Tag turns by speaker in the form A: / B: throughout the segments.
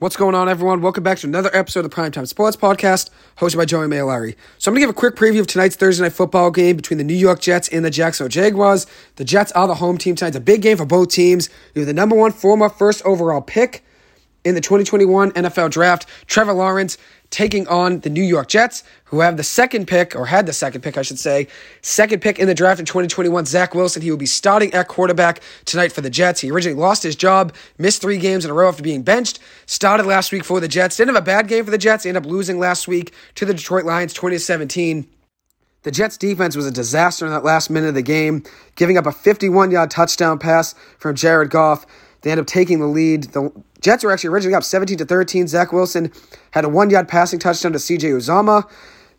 A: What's going on, everyone? Welcome back to another episode of the Primetime Sports Podcast, hosted by Joey Mailari. So I'm going to give a quick preview of tonight's Thursday night football game between the New York Jets and the Jacksonville Jaguars. The Jets are the home team tonight. It's a big game for both teams. You have the number one former first overall pick in the 2021 NFL Draft, Trevor Lawrence, taking on the New York Jets, who have the second pick, or had the second pick, I should say, second pick in the draft in 2021. Zach Wilson, he will be starting at quarterback tonight for the Jets. He originally lost his job, missed three games in a row after being benched, started last week for the Jets. Didn't have a bad game for the Jets, ended up losing last week to the Detroit Lions 2017. The Jets defense was a disaster in that last minute of the game, giving up a 51 yard touchdown pass from Jared Goff. They end up taking the lead. The Jets were actually originally up 17 to 13. Zach Wilson had a one yard passing touchdown to CJ Uzomah,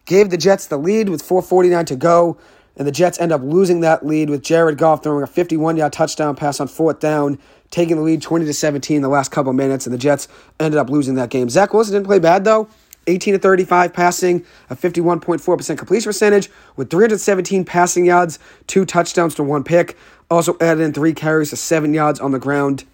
A: gave the Jets the lead with 4.49 to go, and the Jets end up losing that lead with Jared Goff throwing a 51 yard touchdown pass on fourth down, taking the lead 20 to 17 in the last couple minutes, and the Jets ended up losing that game. Zach Wilson didn't play bad though. 18 to 35 passing, a 51.4% completion percentage with 317 passing yards, two touchdowns to one pick. Also added in three carries to seven yards on the ground.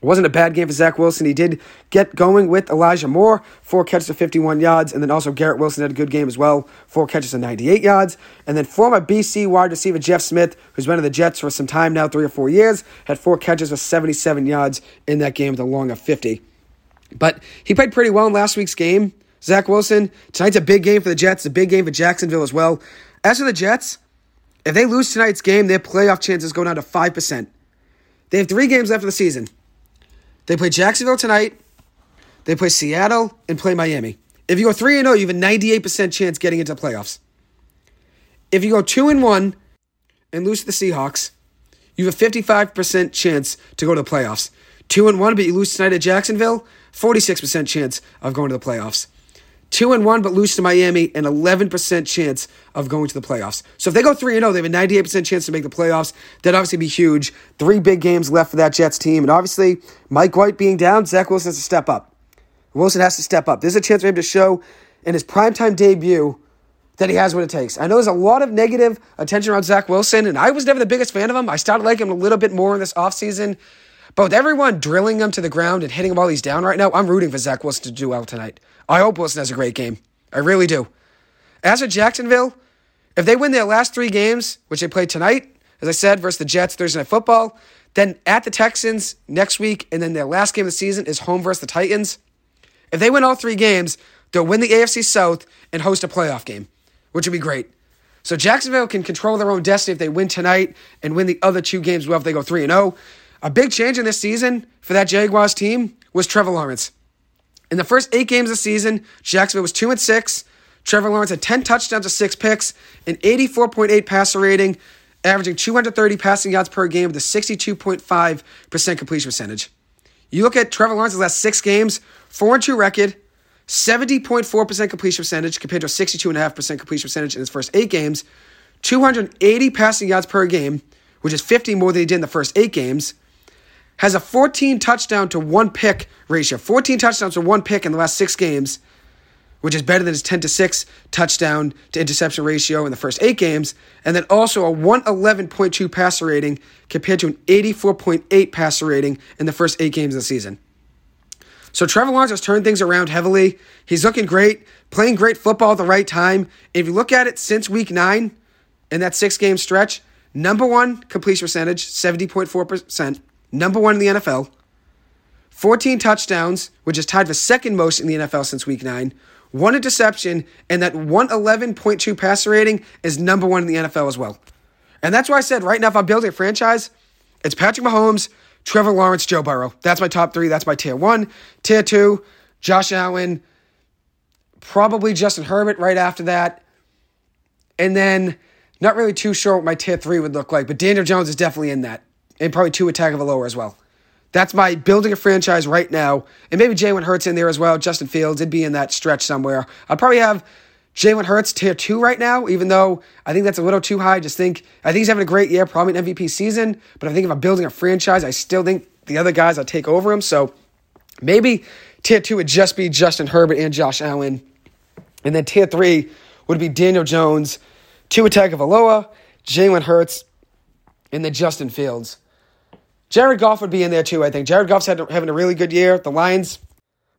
A: It wasn't a bad game for Zach Wilson. He did get going with Elijah Moore, four catches to 51 yards, and then also Garrett Wilson had a good game as well, four catches to 98 yards. And then former BC wide receiver Jeff Smith, who's been in the Jets for some time now, three or four years, had four catches for 77 yards in that game with a long of 50. But he played pretty well in last week's game. Zach Wilson, tonight's a big game for the Jets, a big game for Jacksonville as well. As for the Jets, if they lose tonight's game, their playoff chances go down to 5%. They have three games left of the season. They play Jacksonville tonight. They play Seattle and play Miami. If you go 3 0, you have a 98% chance getting into the playoffs. If you go 2 and 1 and lose to the Seahawks, you have a 55% chance to go to the playoffs. 2 and 1, but you lose tonight at Jacksonville, 46% chance of going to the playoffs. 2 and 1 but lose to Miami, an 11% chance of going to the playoffs. So if they go 3 and 0, they have a 98% chance to make the playoffs. That'd obviously be huge. Three big games left for that Jets team. And obviously, Mike White being down, Zach Wilson has to step up. Wilson has to step up. There's a chance for him to show in his primetime debut that he has what it takes. I know there's a lot of negative attention around Zach Wilson, and I was never the biggest fan of him. I started liking him a little bit more in this offseason. But with everyone drilling him to the ground and hitting him while he's down right now, I'm rooting for Zach Wilson to do well tonight. I hope Wilson has a great game. I really do. As for Jacksonville, if they win their last three games, which they play tonight, as I said, versus the Jets Thursday Night Football, then at the Texans next week, and then their last game of the season is home versus the Titans. If they win all three games, they'll win the AFC South and host a playoff game, which would be great. So Jacksonville can control their own destiny if they win tonight and win the other two games well if they go 3 and 0. A big change in this season for that Jaguars team was Trevor Lawrence. In the first eight games of the season, Jacksonville was 2 and 6. Trevor Lawrence had 10 touchdowns to 6 picks, an 84.8 passer rating, averaging 230 passing yards per game with a 62.5% completion percentage. You look at Trevor Lawrence's last six games, 4 and 2 record, 70.4% completion percentage compared to a 62.5% completion percentage in his first eight games, 280 passing yards per game, which is 50 more than he did in the first eight games has a 14 touchdown to one pick ratio. 14 touchdowns to one pick in the last six games, which is better than his 10 to 6 touchdown to interception ratio in the first eight games. And then also a 111.2 passer rating compared to an 84.8 passer rating in the first eight games of the season. So Trevor Lawrence has turned things around heavily. He's looking great, playing great football at the right time. If you look at it since week nine in that six game stretch, number one completion percentage, 70.4% number one in the NFL, 14 touchdowns, which is tied for second most in the NFL since week nine, one interception, and that 111.2 passer rating is number one in the NFL as well. And that's why I said right now, if I'm building a franchise, it's Patrick Mahomes, Trevor Lawrence, Joe Burrow. That's my top three. That's my tier one. Tier two, Josh Allen, probably Justin Herbert right after that. And then, not really too sure what my tier three would look like, but Daniel Jones is definitely in that and probably Tua Lower as well. That's my building a franchise right now, and maybe Jalen Hurts in there as well. Justin Fields it'd be in that stretch somewhere. I'd probably have Jalen Hurts tier two right now, even though I think that's a little too high. I just think I think he's having a great year, probably an MVP season. But I think if I'm building a franchise, I still think the other guys will take over him. So maybe tier two would just be Justin Herbert and Josh Allen, and then tier three would be Daniel Jones, two attack Tua Tagovailoa, Jalen Hurts, and then Justin Fields. Jared Goff would be in there too, I think. Jared Goff's had, having a really good year. The Lions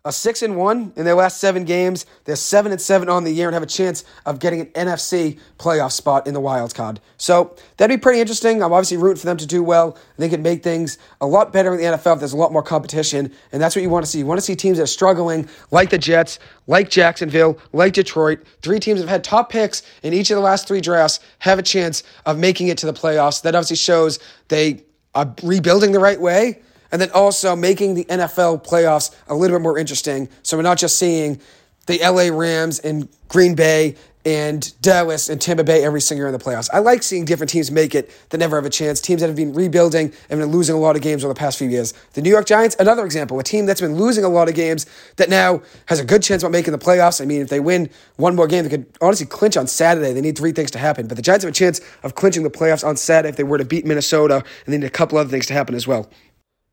A: a six and one in their last seven games. They're seven and seven on the year and have a chance of getting an NFC playoff spot in the wild card. So that'd be pretty interesting. I'm obviously rooting for them to do well. I They could make things a lot better in the NFL if there's a lot more competition, and that's what you want to see. You want to see teams that are struggling, like the Jets, like Jacksonville, like Detroit. Three teams have had top picks in each of the last three drafts have a chance of making it to the playoffs. That obviously shows they are rebuilding the right way and then also making the NFL playoffs a little bit more interesting. So we're not just seeing the LA Rams and Green Bay and Dallas and Tampa Bay every single year in the playoffs. I like seeing different teams make it that never have a chance. Teams that have been rebuilding and been losing a lot of games over the past few years. The New York Giants, another example, a team that's been losing a lot of games that now has a good chance about making the playoffs. I mean, if they win one more game, they could honestly clinch on Saturday. They need three things to happen. But the Giants have a chance of clinching the playoffs on Saturday if they were to beat Minnesota, and they need a couple other things to happen as well.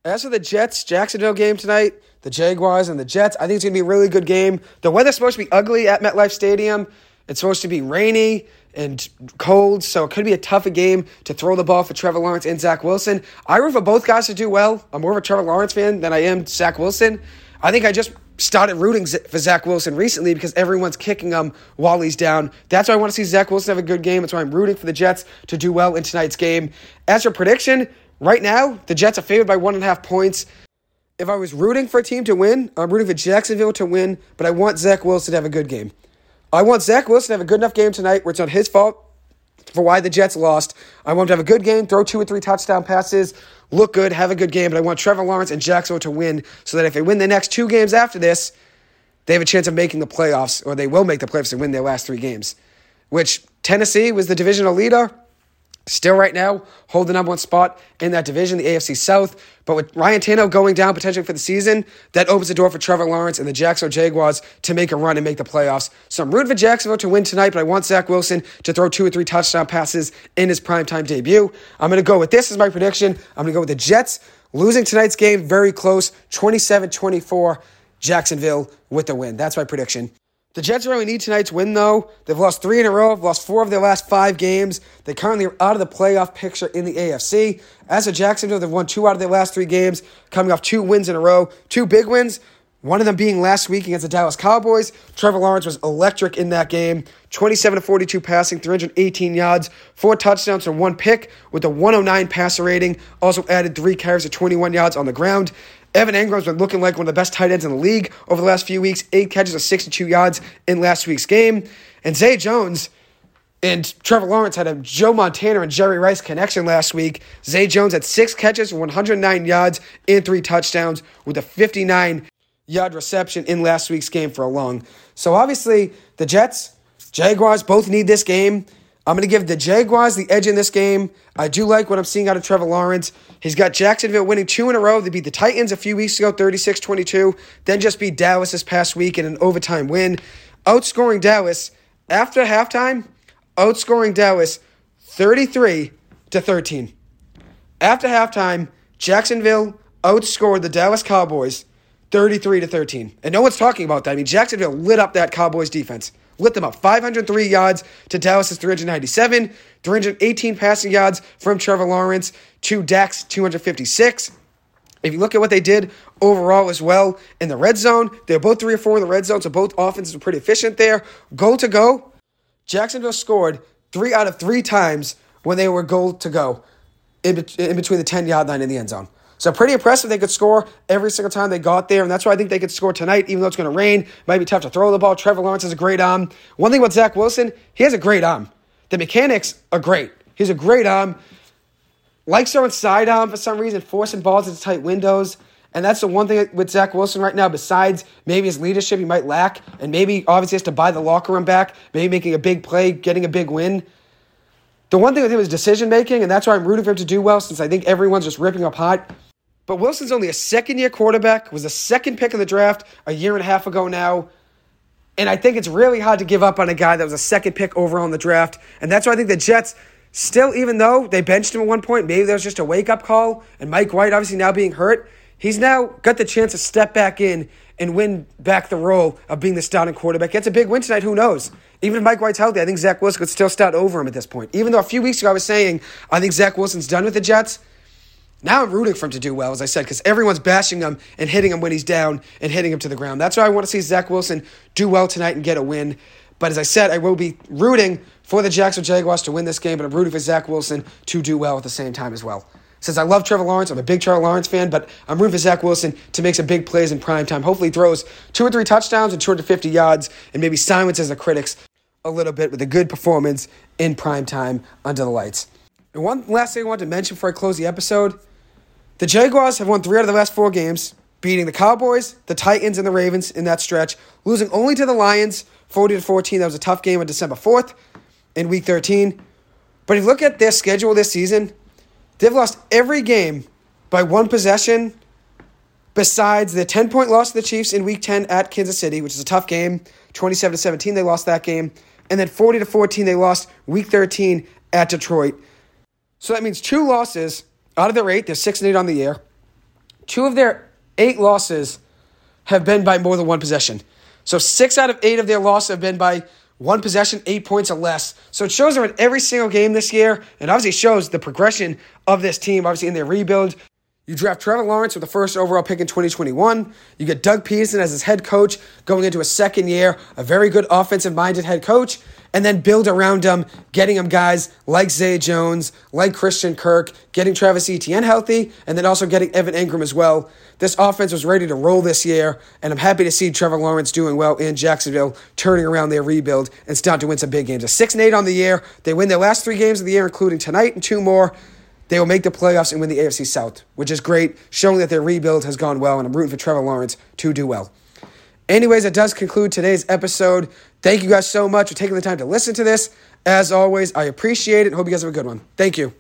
A: As for the Jets Jacksonville game tonight, the Jaguars and the Jets, I think it's going to be a really good game. The weather's supposed to be ugly at MetLife Stadium. It's supposed to be rainy and cold, so it could be a tougher game to throw the ball for Trevor Lawrence and Zach Wilson. I root for both guys to do well. I'm more of a Trevor Lawrence fan than I am Zach Wilson. I think I just started rooting for Zach Wilson recently because everyone's kicking him while he's down. That's why I want to see Zach Wilson have a good game. That's why I'm rooting for the Jets to do well in tonight's game. As for prediction, Right now, the Jets are favored by one and a half points. If I was rooting for a team to win, I'm rooting for Jacksonville to win, but I want Zach Wilson to have a good game. I want Zach Wilson to have a good enough game tonight where it's not his fault for why the Jets lost. I want him to have a good game, throw two or three touchdown passes, look good, have a good game, but I want Trevor Lawrence and Jacksonville to win so that if they win the next two games after this, they have a chance of making the playoffs, or they will make the playoffs and win their last three games. Which Tennessee was the divisional leader. Still, right now, hold the number one spot in that division, the AFC South. But with Ryan Tannehill going down potentially for the season, that opens the door for Trevor Lawrence and the Jacksonville Jaguars to make a run and make the playoffs. So I'm rooting for Jacksonville to win tonight, but I want Zach Wilson to throw two or three touchdown passes in his primetime debut. I'm going to go with this as my prediction. I'm going to go with the Jets losing tonight's game very close, 27 24. Jacksonville with the win. That's my prediction. The Jets really need tonight's win, though. They've lost three in a row, lost four of their last five games. They currently are out of the playoff picture in the AFC. As for Jacksonville, they've won two out of their last three games, coming off two wins in a row, two big wins. One of them being last week against the Dallas Cowboys. Trevor Lawrence was electric in that game. 27 to 42 passing, 318 yards, four touchdowns and one pick with a 109 passer rating. Also added three carries of 21 yards on the ground. Evan Engram's been looking like one of the best tight ends in the league over the last few weeks. Eight catches of 62 yards in last week's game. And Zay Jones and Trevor Lawrence had a Joe Montana and Jerry Rice connection last week. Zay Jones had six catches, 109 yards, and three touchdowns with a 59 yard reception in last week's game for a long. So obviously, the Jets, Jaguars both need this game. I'm going to give the Jaguars the edge in this game. I do like what I'm seeing out of Trevor Lawrence. He's got Jacksonville winning two in a row. They beat the Titans a few weeks ago, 36 22, then just beat Dallas this past week in an overtime win. Outscoring Dallas after halftime, outscoring Dallas 33 to 13. After halftime, Jacksonville outscored the Dallas Cowboys 33 to 13. And no one's talking about that. I mean, Jacksonville lit up that Cowboys defense lit them up. 503 yards to Dallas's 397, 318 passing yards from Trevor Lawrence to Dak's 256. If you look at what they did overall as well in the red zone, they're both three or four in the red zone, so both offenses were pretty efficient there. Goal to go, Jacksonville scored three out of three times when they were goal to go in, in between the 10 yard line and the end zone. So pretty impressive. They could score every single time they got there, and that's why I think they could score tonight, even though it's going to rain. Might be tough to throw the ball. Trevor Lawrence has a great arm. One thing about Zach Wilson, he has a great arm. The mechanics are great. He's a great arm. Likes throwing side arm for some reason, forcing balls into tight windows. And that's the one thing with Zach Wilson right now, besides maybe his leadership he might lack, and maybe obviously has to buy the locker room back, maybe making a big play, getting a big win. The one thing with him is decision making, and that's why I'm rooting for him to do well, since I think everyone's just ripping up hot. But Wilson's only a second year quarterback, was a second pick in the draft a year and a half ago now. And I think it's really hard to give up on a guy that was a second pick overall in the draft. And that's why I think the Jets, still, even though they benched him at one point, maybe there was just a wake up call. And Mike White, obviously now being hurt, he's now got the chance to step back in and win back the role of being the starting quarterback. Gets a big win tonight, who knows? Even if Mike White's healthy, I think Zach Wilson could still start over him at this point. Even though a few weeks ago I was saying I think Zach Wilson's done with the Jets. Now I'm rooting for him to do well, as I said, because everyone's bashing him and hitting him when he's down and hitting him to the ground. That's why I want to see Zach Wilson do well tonight and get a win. But as I said, I will be rooting for the Jacksonville Jaguars to win this game, but I'm rooting for Zach Wilson to do well at the same time as well. Since I love Trevor Lawrence, I'm a big Trevor Lawrence fan, but I'm rooting for Zach Wilson to make some big plays in prime time. Hopefully, throws two or three touchdowns and 250 yards and maybe silences the critics a little bit with a good performance in prime time under the lights. And one last thing I want to mention before I close the episode the Jaguars have won three out of the last four games, beating the Cowboys, the Titans, and the Ravens in that stretch, losing only to the Lions 40 to 14. That was a tough game on December 4th in week 13. But if you look at their schedule this season, they've lost every game by one possession besides the 10 point loss to the Chiefs in week 10 at Kansas City, which is a tough game. 27 to 17, they lost that game. And then 40 to 14, they lost week 13 at Detroit. So that means two losses out of their eight. They're 6 and 8 on the year. Two of their eight losses have been by more than one possession. So six out of eight of their losses have been by one possession, eight points or less. So it shows them in every single game this year, and obviously shows the progression of this team, obviously in their rebuild. You draft Trevor Lawrence with the first overall pick in 2021. You get Doug Pederson as his head coach going into a second year, a very good offensive minded head coach and then build around him, getting him guys like Zay Jones, like Christian Kirk, getting Travis Etienne healthy, and then also getting Evan Engram as well. This offense was ready to roll this year, and I'm happy to see Trevor Lawrence doing well in Jacksonville, turning around their rebuild and starting to win some big games. A 6 and 8 on the year. They win their last three games of the year, including tonight and two more. They will make the playoffs and win the AFC South, which is great, showing that their rebuild has gone well, and I'm rooting for Trevor Lawrence to do well. Anyways, that does conclude today's episode. Thank you guys so much for taking the time to listen to this. As always, I appreciate it. Hope you guys have a good one. Thank you.